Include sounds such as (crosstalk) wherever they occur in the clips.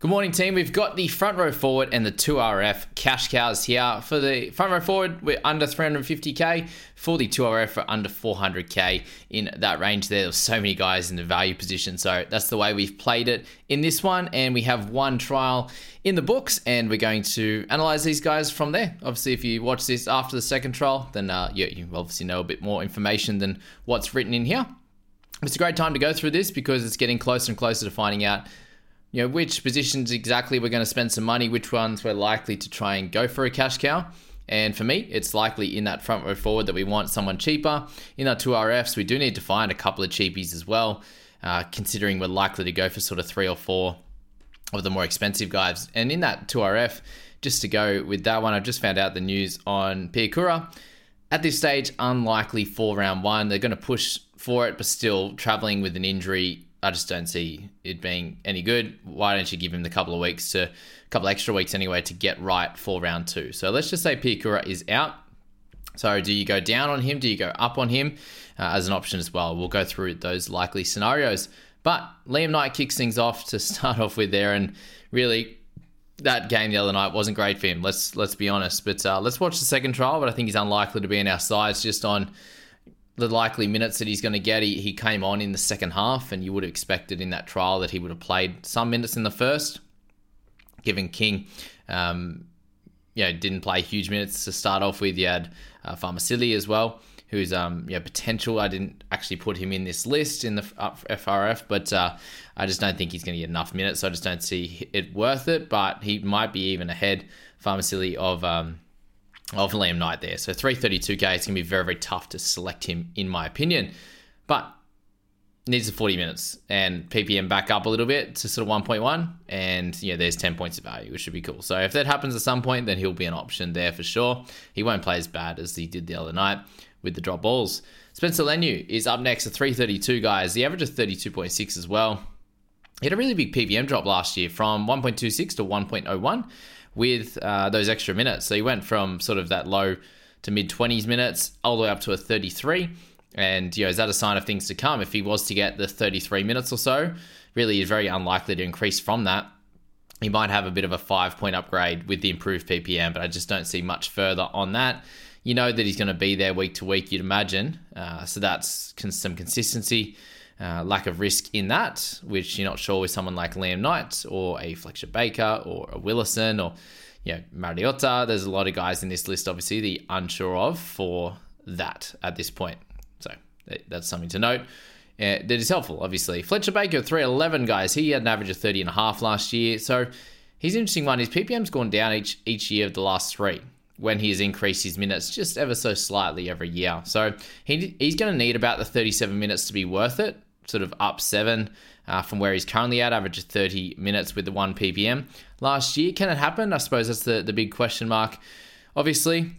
Good morning, team. We've got the front row forward and the 2RF cash cows here. For the front row forward, we're under 350k. For the 2RF, we're under 400k in that range there. There's so many guys in the value position. So that's the way we've played it in this one. And we have one trial in the books, and we're going to analyze these guys from there. Obviously, if you watch this after the second trial, then uh, you obviously know a bit more information than what's written in here. It's a great time to go through this because it's getting closer and closer to finding out you know, which positions exactly we're going to spend some money, which ones we're likely to try and go for a cash cow. And for me, it's likely in that front row forward that we want someone cheaper. In our two RFs, we do need to find a couple of cheapies as well, uh, considering we're likely to go for sort of three or four of the more expensive guys. And in that 2RF, just to go with that one, I've just found out the news on Piakura. At this stage, unlikely for round one. They're going to push for it, but still traveling with an injury I just don't see it being any good. Why don't you give him the couple of weeks to, a couple extra weeks anyway, to get right for round two? So let's just say Piakura is out. So do you go down on him? Do you go up on him uh, as an option as well? We'll go through those likely scenarios. But Liam Knight kicks things off to (laughs) start off with there, and really that game the other night wasn't great for him. Let's let's be honest. But uh, let's watch the second trial. But I think he's unlikely to be in our sides just on the likely minutes that he's going to get. He, he came on in the second half, and you would have expected in that trial that he would have played some minutes in the first, given King. Um, you know, didn't play huge minutes to start off with. You had uh, Farmasili as well, who's um, know, potential. I didn't actually put him in this list in the FRF, but uh, I just don't think he's going to get enough minutes. So I just don't see it worth it. But he might be even ahead, Farmasili, of um, of Liam Knight there. So 332k, it's going to be very, very tough to select him, in my opinion. But needs the 40 minutes and PPM back up a little bit to sort of 1.1. And yeah, there's 10 points of value, which should be cool. So if that happens at some point, then he'll be an option there for sure. He won't play as bad as he did the other night with the drop balls. Spencer Leniu is up next at 332, guys. The average of 32.6 as well. He had a really big PPM drop last year from 1.26 to 1.01 with uh, those extra minutes. So he went from sort of that low to mid 20s minutes all the way up to a 33. And, you know, is that a sign of things to come? If he was to get the 33 minutes or so, really is very unlikely to increase from that. He might have a bit of a five point upgrade with the improved PPM, but I just don't see much further on that. You know that he's going to be there week to week, you'd imagine. Uh, so that's some consistency. Uh, lack of risk in that, which you're not sure with someone like Liam Knight or a Fletcher Baker or a Willison or you know Mariota. There's a lot of guys in this list, obviously, the unsure of for that at this point. So that's something to note. Uh, that is helpful, obviously. Fletcher Baker, 311 guys. He had an average of 30 and a half last year. So he's an interesting one. His PPM's gone down each each year of the last three when he has increased his minutes just ever so slightly every year. So he, he's going to need about the 37 minutes to be worth it sort of up seven. uh, from where he's currently at, average of 30 minutes with the 1 ppm. Last year, can it happen? I suppose that's the, the big question mark. Obviously,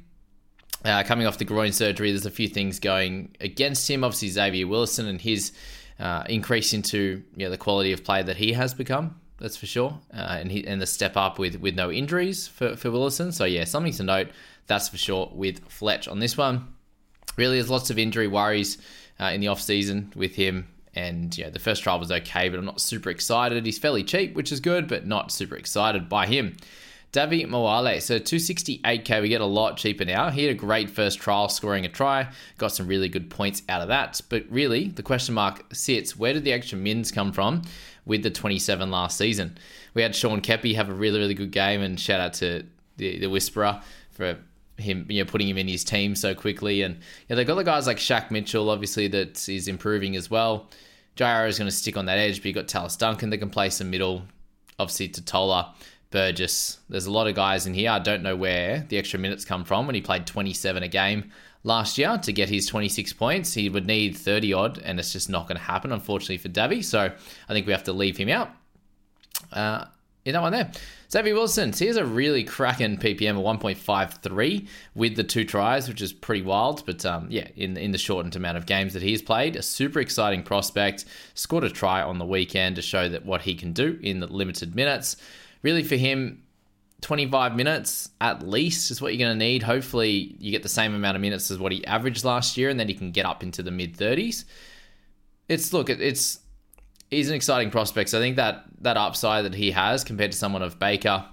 uh, coming off the groin surgery, there's a few things going against him. Obviously, Xavier Willison and his uh, increase into you know, the quality of play that he has become. That's for sure, uh, and he, and the step up with with no injuries for for Willison. So yeah, something to note. That's for sure with Fletch on this one. Really, there's lots of injury worries uh, in the off season with him. And yeah, the first trial was okay, but I'm not super excited. He's fairly cheap, which is good, but not super excited by him. Davvy Moale, so 268k, we get a lot cheaper now. He had a great first trial, scoring a try, got some really good points out of that. But really, the question mark sits where did the extra mins come from with the 27 last season? We had Sean Keppie have a really, really good game, and shout out to the, the Whisperer for him, you know, putting him in his team so quickly. And yeah, they've got the guys like Shaq Mitchell, obviously, that is improving as well. JR is going to stick on that edge, but you've got Tallis Duncan that can play some middle. Obviously, Tatola, Burgess. There's a lot of guys in here. I don't know where the extra minutes come from when he played 27 a game last year to get his 26 points. He would need 30 odd, and it's just not going to happen, unfortunately, for Davvy. So I think we have to leave him out. Uh, in that one there. Xavier Willison, he has a really cracking PPM of 1.53 with the two tries, which is pretty wild. But um, yeah, in, in the shortened amount of games that he's played, a super exciting prospect. Scored a try on the weekend to show that what he can do in the limited minutes. Really, for him, 25 minutes at least is what you're going to need. Hopefully, you get the same amount of minutes as what he averaged last year, and then he can get up into the mid 30s. It's look, it's he's an exciting prospect. So I think that that upside that he has compared to someone of Baker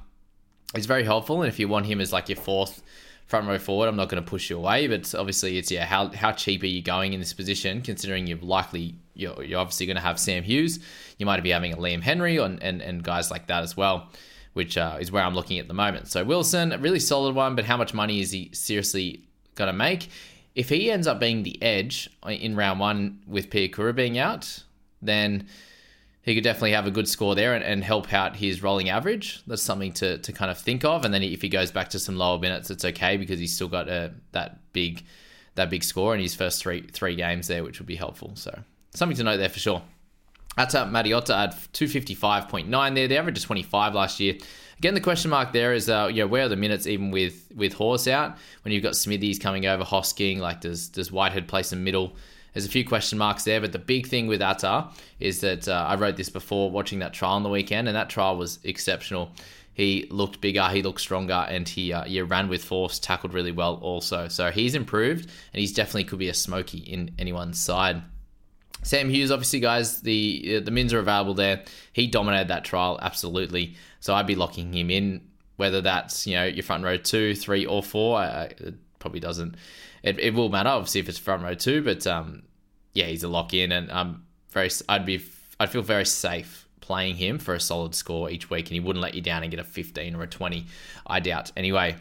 is very helpful. And if you want him as like your fourth front row forward, I'm not going to push you away. But obviously, it's yeah, how how cheap are you going in this position? Considering you're likely you're, you're obviously going to have Sam Hughes, you might be having a Liam Henry and and, and guys like that as well. Which uh, is where I'm looking at the moment. So Wilson, a really solid one, but how much money is he seriously going to make? If he ends up being the edge in round one with Piakura being out, then he could definitely have a good score there and, and help out his rolling average. That's something to, to kind of think of. And then if he goes back to some lower minutes, it's okay because he's still got a, that big that big score in his first three three games there, which would be helpful. So something to note there for sure. That's up Mariota at 255.9 there. The average is 25 last year. Again, the question mark there is, uh, where are the minutes even with with Horse out? When you've got Smithies coming over, Hosking, like does does Whitehead play some middle? There's a few question marks there, but the big thing with Atta is that uh, I wrote this before watching that trial on the weekend, and that trial was exceptional. He looked bigger, he looked stronger, and he uh, yeah, ran with force, tackled really well also. So he's improved, and he's definitely could be a smoky in anyone's side. Sam Hughes, obviously, guys, the uh, the mins are available there. He dominated that trial absolutely. So I'd be locking him in, whether that's you know your front row two, three, or four. It probably doesn't it, it will matter obviously if it's front row too, but um, yeah, he's a lock in, and um, very I'd be I'd feel very safe playing him for a solid score each week, and he wouldn't let you down and get a 15 or a 20. I doubt. Anyway,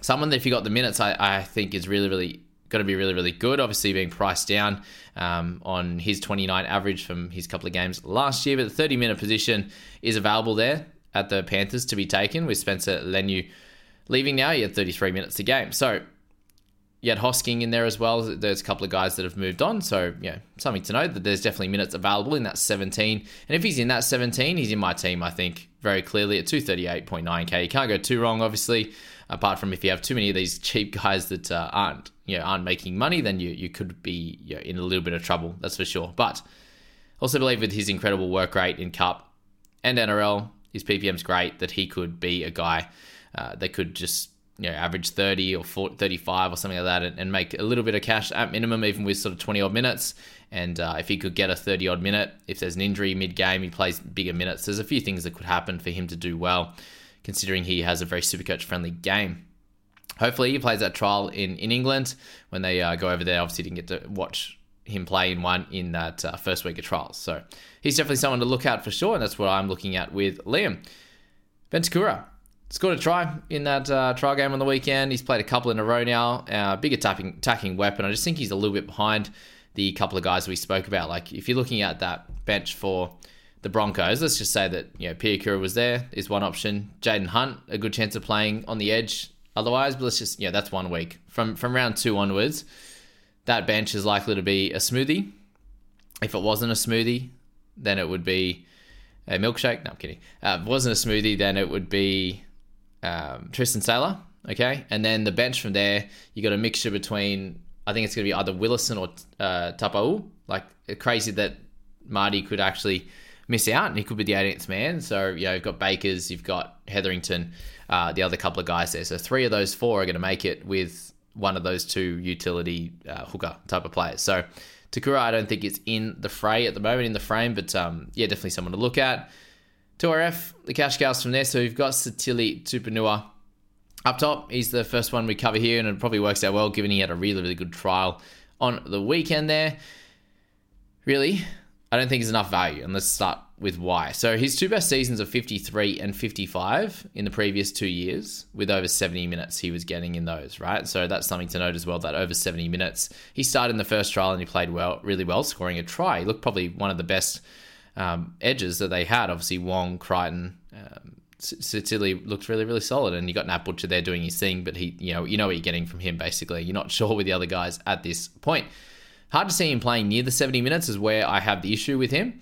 someone that if you got the minutes, I, I think is really really going to be really really good. Obviously being priced down um, on his 29 average from his couple of games last year, but the 30 minute position is available there at the Panthers to be taken with Spencer Leniu leaving now. He had 33 minutes to game, so had Hosking in there as well. There's a couple of guys that have moved on. So, yeah, something to note that there's definitely minutes available in that 17. And if he's in that 17, he's in my team, I think, very clearly at 238.9k. You can't go too wrong, obviously, apart from if you have too many of these cheap guys that uh, aren't, you know, aren't making money, then you, you could be you know, in a little bit of trouble, that's for sure. But also believe with his incredible work rate in Cup and NRL, his PPM's great, that he could be a guy uh, that could just you know, average 30 or 40, 35 or something like that and, and, make a little bit of cash at minimum, even with sort of 20 odd minutes. And uh, if he could get a 30 odd minute, if there's an injury mid game, he plays bigger minutes. There's a few things that could happen for him to do well, considering he has a very super coach friendly game. Hopefully, he plays that trial in, in England when they uh, go over there. Obviously, didn't get to watch him play in one in that uh, first week of trials. So he's definitely someone to look out for sure. And that's what I'm looking at with Liam. Ventura scored a try in that uh, trial game on the weekend. He's played a couple in a row now. Uh, big attacking, attacking weapon. I just think he's a little bit behind the couple of guys we spoke about. Like if you're looking at that bench for the Broncos, let's just say that you know Piakura was there is one option. Jaiyden Hunt a good chance of playing on the edge. Otherwise, but let's just yeah that's one week from from round two onwards. That bench is likely to be a smoothie. If it wasn't a smoothie, then it would be a milkshake. No, I'm kidding. Uh, if it wasn't a smoothie, then it would be um, Tristan Sailor. Okay, and then the bench from there, you got a mixture between. I think it's going to be either Willison or uh, Taupau. Like crazy that Marty could actually miss out, and he could be the 18th man. So you know, you've got Bakers, you've got Hetherington, uh, the other couple of guys there. So three of those four are going to make it with one of those two utility uh, hooker type of players. So Takura, I don't think it's in the fray at the moment in the frame, but um, yeah, definitely someone to look at. 2RF, the cash cows from there. So we've got Sitili Tupouniua up top. He's the first one we cover here, and it probably works out well given he had a really, really good trial on the weekend there. Really, I don't think he's enough value, and let's start with why. So his two best seasons are 53 and 55 in the previous two years, with over 70 minutes he was getting in those, right? So that's something to note as well. That over 70 minutes, he started in the first trial and he played well, really well, scoring a try. He looked probably one of the best um, edges that they had. Obviously, Wong, Crichton, um, Sicily looked really, really solid, and you got Nat Butcher there doing his thing. But he, you know, you know what you're getting from him. Basically, you're not (laughs) sure with the other guys at this point. Hard to see him playing near the 70 minutes is where I have the issue with him.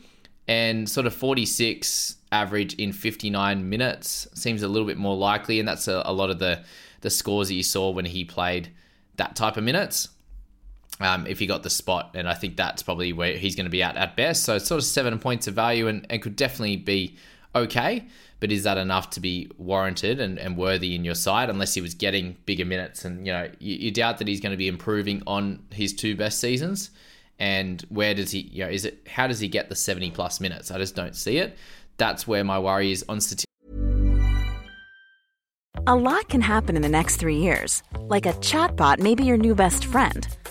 And sort of 46 average in 59 minutes seems a little bit more likely. And that's a, a lot of the, the scores that you saw when he played that type of minutes. Um, if he got the spot, and I think that's probably where he's going to be at at best. So it's sort of seven points of value and, and could definitely be okay but is that enough to be warranted and, and worthy in your side unless he was getting bigger minutes? And, you know, you, you doubt that he's going to be improving on his two best seasons. And where does he, you know, is it, how does he get the 70 plus minutes? I just don't see it. That's where my worry is on statistics. A lot can happen in the next three years. Like a chatbot may be your new best friend.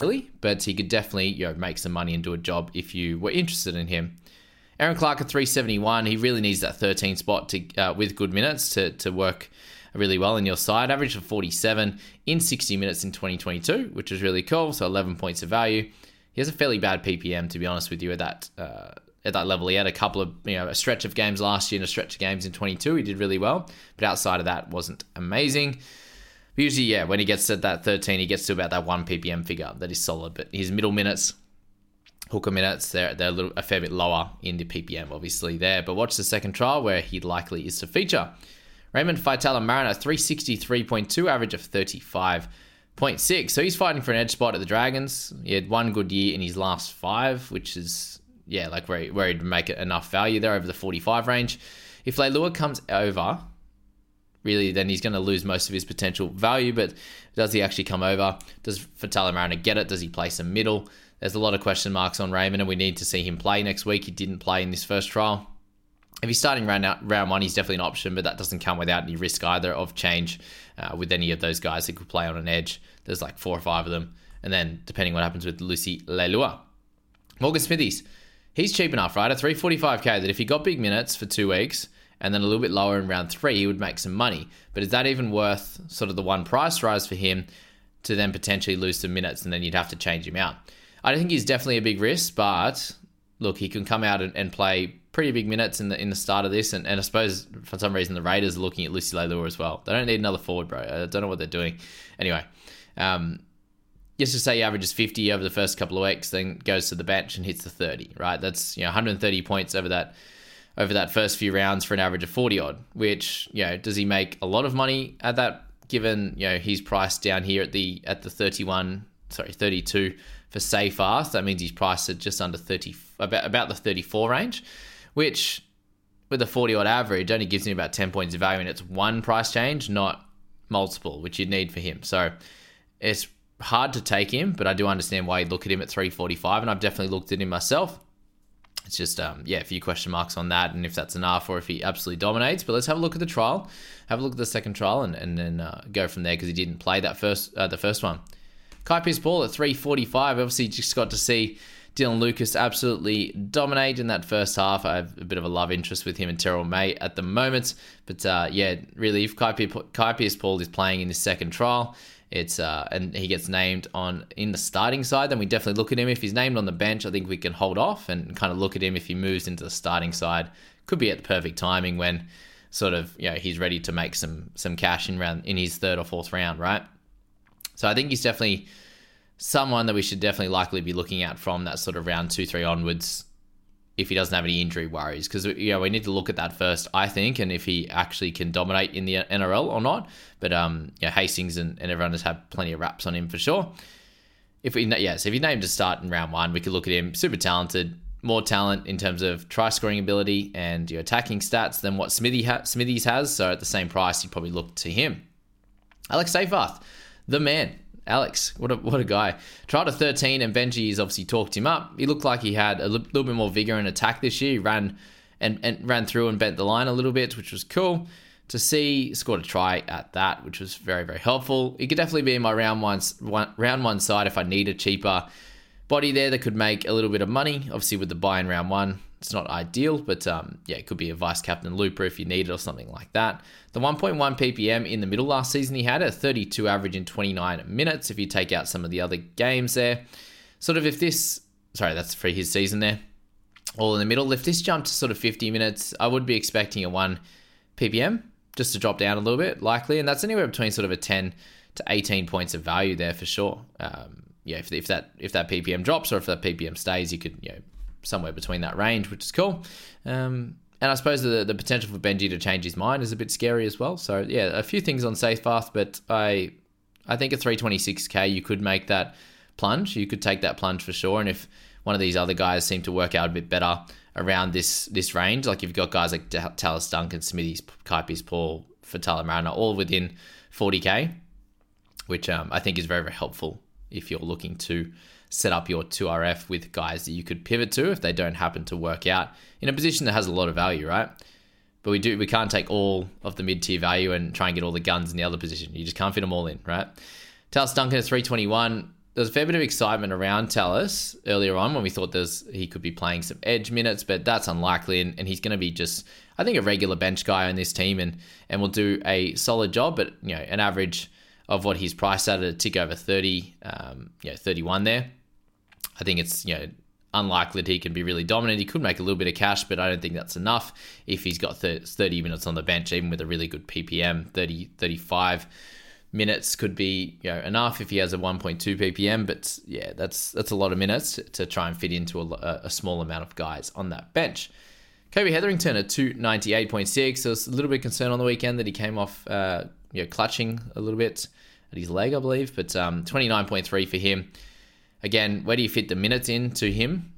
Really, but he could definitely, you know, make some money and do a job if you were interested in him. Erin Clark at 371. He really needs that 13 spot to uh, with good minutes to, to work really well in your side. Average of 47 in 60 minutes in 2022, which is really cool. So 11 points of value. He has a fairly bad PPM, to be honest with you, at that uh, at that level. He had a couple of you know a stretch of games last year and a stretch of games in 22. He did really well, but outside of that, wasn't amazing. Usually, yeah, when he gets to that 13, he gets to about that one PPM figure that is solid. But his middle minutes hooker minutes. They're they're a, little, a fair bit lower in the PPM, obviously there. But watch the second trial where he likely is to feature. Raymond Faitala-Mariner, 363.2, average of 35.6. So he's fighting for an edge spot at the Dragons. He had one good year in his last five, which is yeah, like where, he, where he'd make it enough value there over the 45 range. If Leilua comes over, really, then he's going to lose most of his potential value. But does he actually come over? Does Faitala-Mariner get it? Does he play some middle? There's a lot of question marks on Raymond, and we need to see him play next week. He didn't play in this first trial. If he's starting round out, round one, he's definitely an option, but that doesn't come without any risk either of change uh, with any of those guys that could play on an edge. There's like four or five of them, and then depending what happens with Lucy Leilua. Morgan Smithies, he's cheap enough, right? At 345k, that if he got big minutes for two weeks and then a little bit lower in round three, he would make some money. But is that even worth sort of the one price rise for him to then potentially lose some minutes and then you'd have to change him out? I think he's definitely a big risk, but look, he can come out and, and play pretty big minutes in the in the start of this, and, and I suppose for some reason the Raiders are looking at Lucy Leilua as well. They don't need another forward, bro. I don't know what they're doing. Anyway, um, just to say he averages 50 over the first couple of weeks, then goes to the bench and hits the 30, right? That's you know 130 points over that over that first few rounds for an average of 40 odd. Which you know does he make a lot of money at that? Given you know he's priced down here at the at the 31, sorry 32 for Say Fast. That means he's priced at just under 30, about, about the 34 range, which with a 40 odd average only gives me about 10 points of value, and it's one price change, not multiple, which you'd need for him. So it's hard to take him, but I do understand why you look at him at 345, and I've definitely looked at him myself. It's just, um, yeah, a few question marks on that, and if that's enough or if he absolutely dominates. But let's have a look at the trial, have a look at the second trial, and, and then uh, go from there because he didn't play that first, uh, the first one. Kai Pearce-Paul at 345. Obviously, just got to see Dylan Lucas absolutely dominate in that first half. I have a bit of a love interest with him and Terrell May at the moment. But uh, yeah, really, if Kai, Pearce-Paul is playing in his second trial, it's uh, and he gets named on in the starting side, then we definitely look at him. If he's named on the bench, I think we can hold off and kind of look at him if he moves into the starting side. Could be at the perfect timing when sort of you know he's ready to make some some cash in round in his third or fourth round, right? So I think he's definitely someone that we should definitely likely be looking at from that sort of round two, three onwards if he doesn't have any injury worries. Because you know, we need to look at that first, I think, and if he actually can dominate in the NRL or not. But um, you know, Hastings and, and everyone has had plenty of raps on him for sure. If we yeah, so if you named to start in round one, we could look at him super talented, more talent in terms of try scoring ability and your attacking stats than what Smithy ha- Smithies has. So at the same price, you'd probably look to him. Alex Seyfarth, the man. Alex, what a what a guy. Tried a 13 and Benji has obviously talked him up. He looked like he had a little bit more vigor and attack this year. He ran and, and ran through and bent the line a little bit, which was cool to see. Scored a try at that, which was very very helpful. He could definitely be in my round one, one round one side if I need a cheaper body there that could make a little bit of money. Obviously with the buy in round one, it's not ideal, but um, yeah, it could be a vice captain looper if you need it or something like that. The 1.1 ppm in the middle last season, he had a 32 average in 29 minutes. If you take out some of the other games there, sort of if this, sorry, that's for his season there, all in the middle. If this jumped to sort of 50 minutes, I would be expecting a 1 ppm just to drop down a little bit, likely, and that's anywhere between sort of a 10 to 18 points of value there for sure. Um, yeah, if, if that if that ppm drops or if that ppm stays, you could you know somewhere between that range, which is cool. Um, and I suppose the, the potential for Benji to change his mind is a bit scary as well. So yeah, a few things on Seyfarth, but I I think at 326k you could make that plunge. You could take that plunge for sure. And if one of these other guys seem to work out a bit better around this this range, like you've got guys like Tallis Duncan, Smithies, Kai Pearce-Paul, Faitala Mariner, all within 40k, which um, I think is very very helpful if you're looking to set up your 2RF with guys that you could pivot to if they don't happen to work out in a position that has a lot of value, right? But we do we can't take all of the mid tier value and try and get all the guns in the other position. You just can't fit them all in, right? Tallis Duncan at 321. There's a fair bit of excitement around Tallis earlier on when we thought there's he could be playing some edge minutes, but that's unlikely, and, and he's going to be just I think a regular bench guy on this team, and and will do a solid job, but you know an average of what he's priced at a tick over 30, um, you know, 31 there. I think it's you know unlikely that he can be really dominant. He could make a little bit of cash, but I don't think that's enough if he's got 30 minutes on the bench, even with a really good PPM. 30, 35 minutes could be you know enough if he has a 1.2 PPM, but yeah, that's that's a lot of minutes to try and fit into a, a small amount of guys on that bench. Kobe Hetherington at 298.6. So was a little bit concerned on the weekend that he came off, uh, you know, clutching a little bit at his leg, I believe, but um, 29.3 for him. Again, where do you fit the minutes in to him?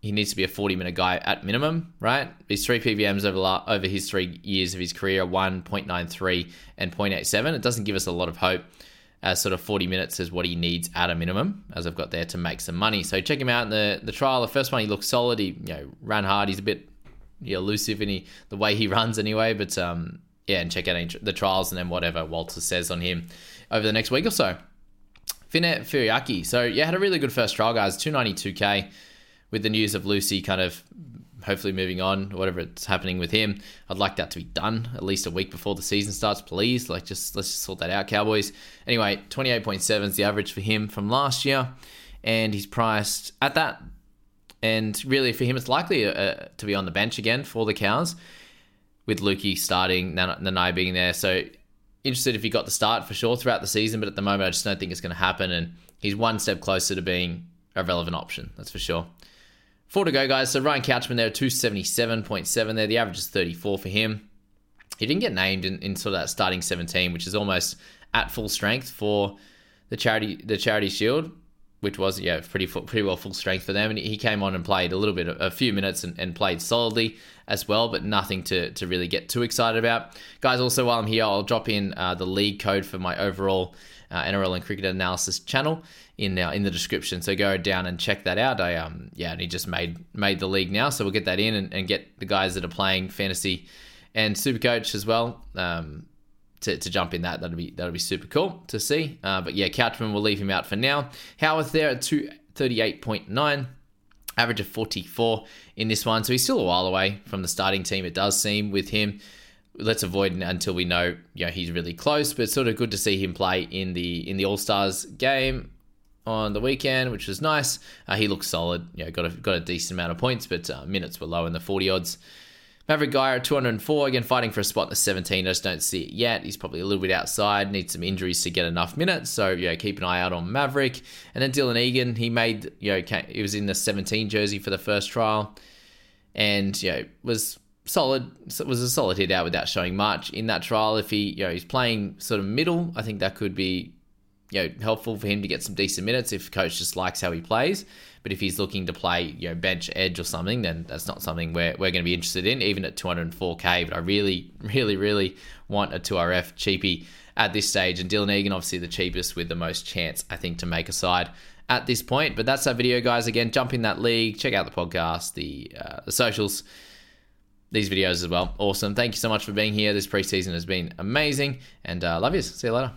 He needs to be a 40 minute guy at minimum, right? His three PPMs over, over his three years of his career 1.93 and 0.87. It doesn't give us a lot of hope as sort of 40 minutes is what he needs at a minimum, as I've got there to make some money. So check him out in the, the trial. The first one, he looks solid. He you know ran hard. He's a bit elusive in he, the way he (laughs) runs anyway. But um, yeah, and check out the trials and then whatever Walter says on him over the next week or so. Finefeuiaki. So yeah, had a really good first trial, guys. 292k with the news of Lucy kind of hopefully moving on, whatever it's happening with him. I'd like that to be done at least a week before the season starts, please. Like just let's just sort that out, Cowboys. Anyway, 28.7 is the average for him from last year, and he's priced at that. And really, for him, it's likely uh, to be on the bench again for the Cows, with Luki starting, Nanai being there. So interested if he got the start for sure throughout the season, but at the moment I just don't think it's going to happen. And he's one step closer to being a relevant option, that's for sure. Four to go, guys. So Ryan Couchman there, 277.7 there. The average is 34 for him. He didn't get named in, in sort of that starting 17, which is almost at full strength for the charity the charity shield. Which was yeah pretty full, pretty well full strength for them. And he came on and played a little bit, a few minutes, and, and played solidly as well, but nothing to to really get too excited about. Guys, also while I'm here, I'll drop in uh, the league code for my overall uh, NRL and cricket analysis channel in uh, in the description. So go down and check that out. I um yeah, and he just made made the league now, so we'll get that in and, and get the guys that are playing fantasy and super coach as well. Um, to, to jump in that. That'll be that'll be super cool to see. Uh, but yeah, Couchman will leave him out for now. Howarth there at two thirty eight point nine, average of forty four in this one. So he's still a while away from the starting team. It does seem with him. Let's avoid until we know you know he's really close. But sort of good to see him play in the in the All Stars game on the weekend, which was nice. Uh, he looks solid. You know, got a got a decent amount of points, but uh, minutes were low in the forty odds. Maverick Geyer at 204, again fighting for a spot in the 17. I just don't see it yet. He's probably a little bit outside, needs some injuries to get enough minutes. So, yeah, keep an eye out on Maverick. And then Dylan Egan, he made, you know, he was in the 17 jersey for the first trial and, you know, was solid, was a solid hit out without showing much in that trial. If he, you know, he's playing sort of middle, I think that could be, you know, helpful for him to get some decent minutes if coach just likes how he plays. But if he's looking to play, you know, bench edge or something, then that's not something we're, we're going to be interested in, even at 204k. But I really, really, really want a 2RF cheapie at this stage. And Dylan Egan, obviously the cheapest with the most chance, I think, to make a side at this point. But that's our video, guys. Again, jump in that league, check out the podcast, the, uh, the socials these videos as well. Awesome. Thank you so much for being here. This preseason has been amazing and uh, love you. See you later.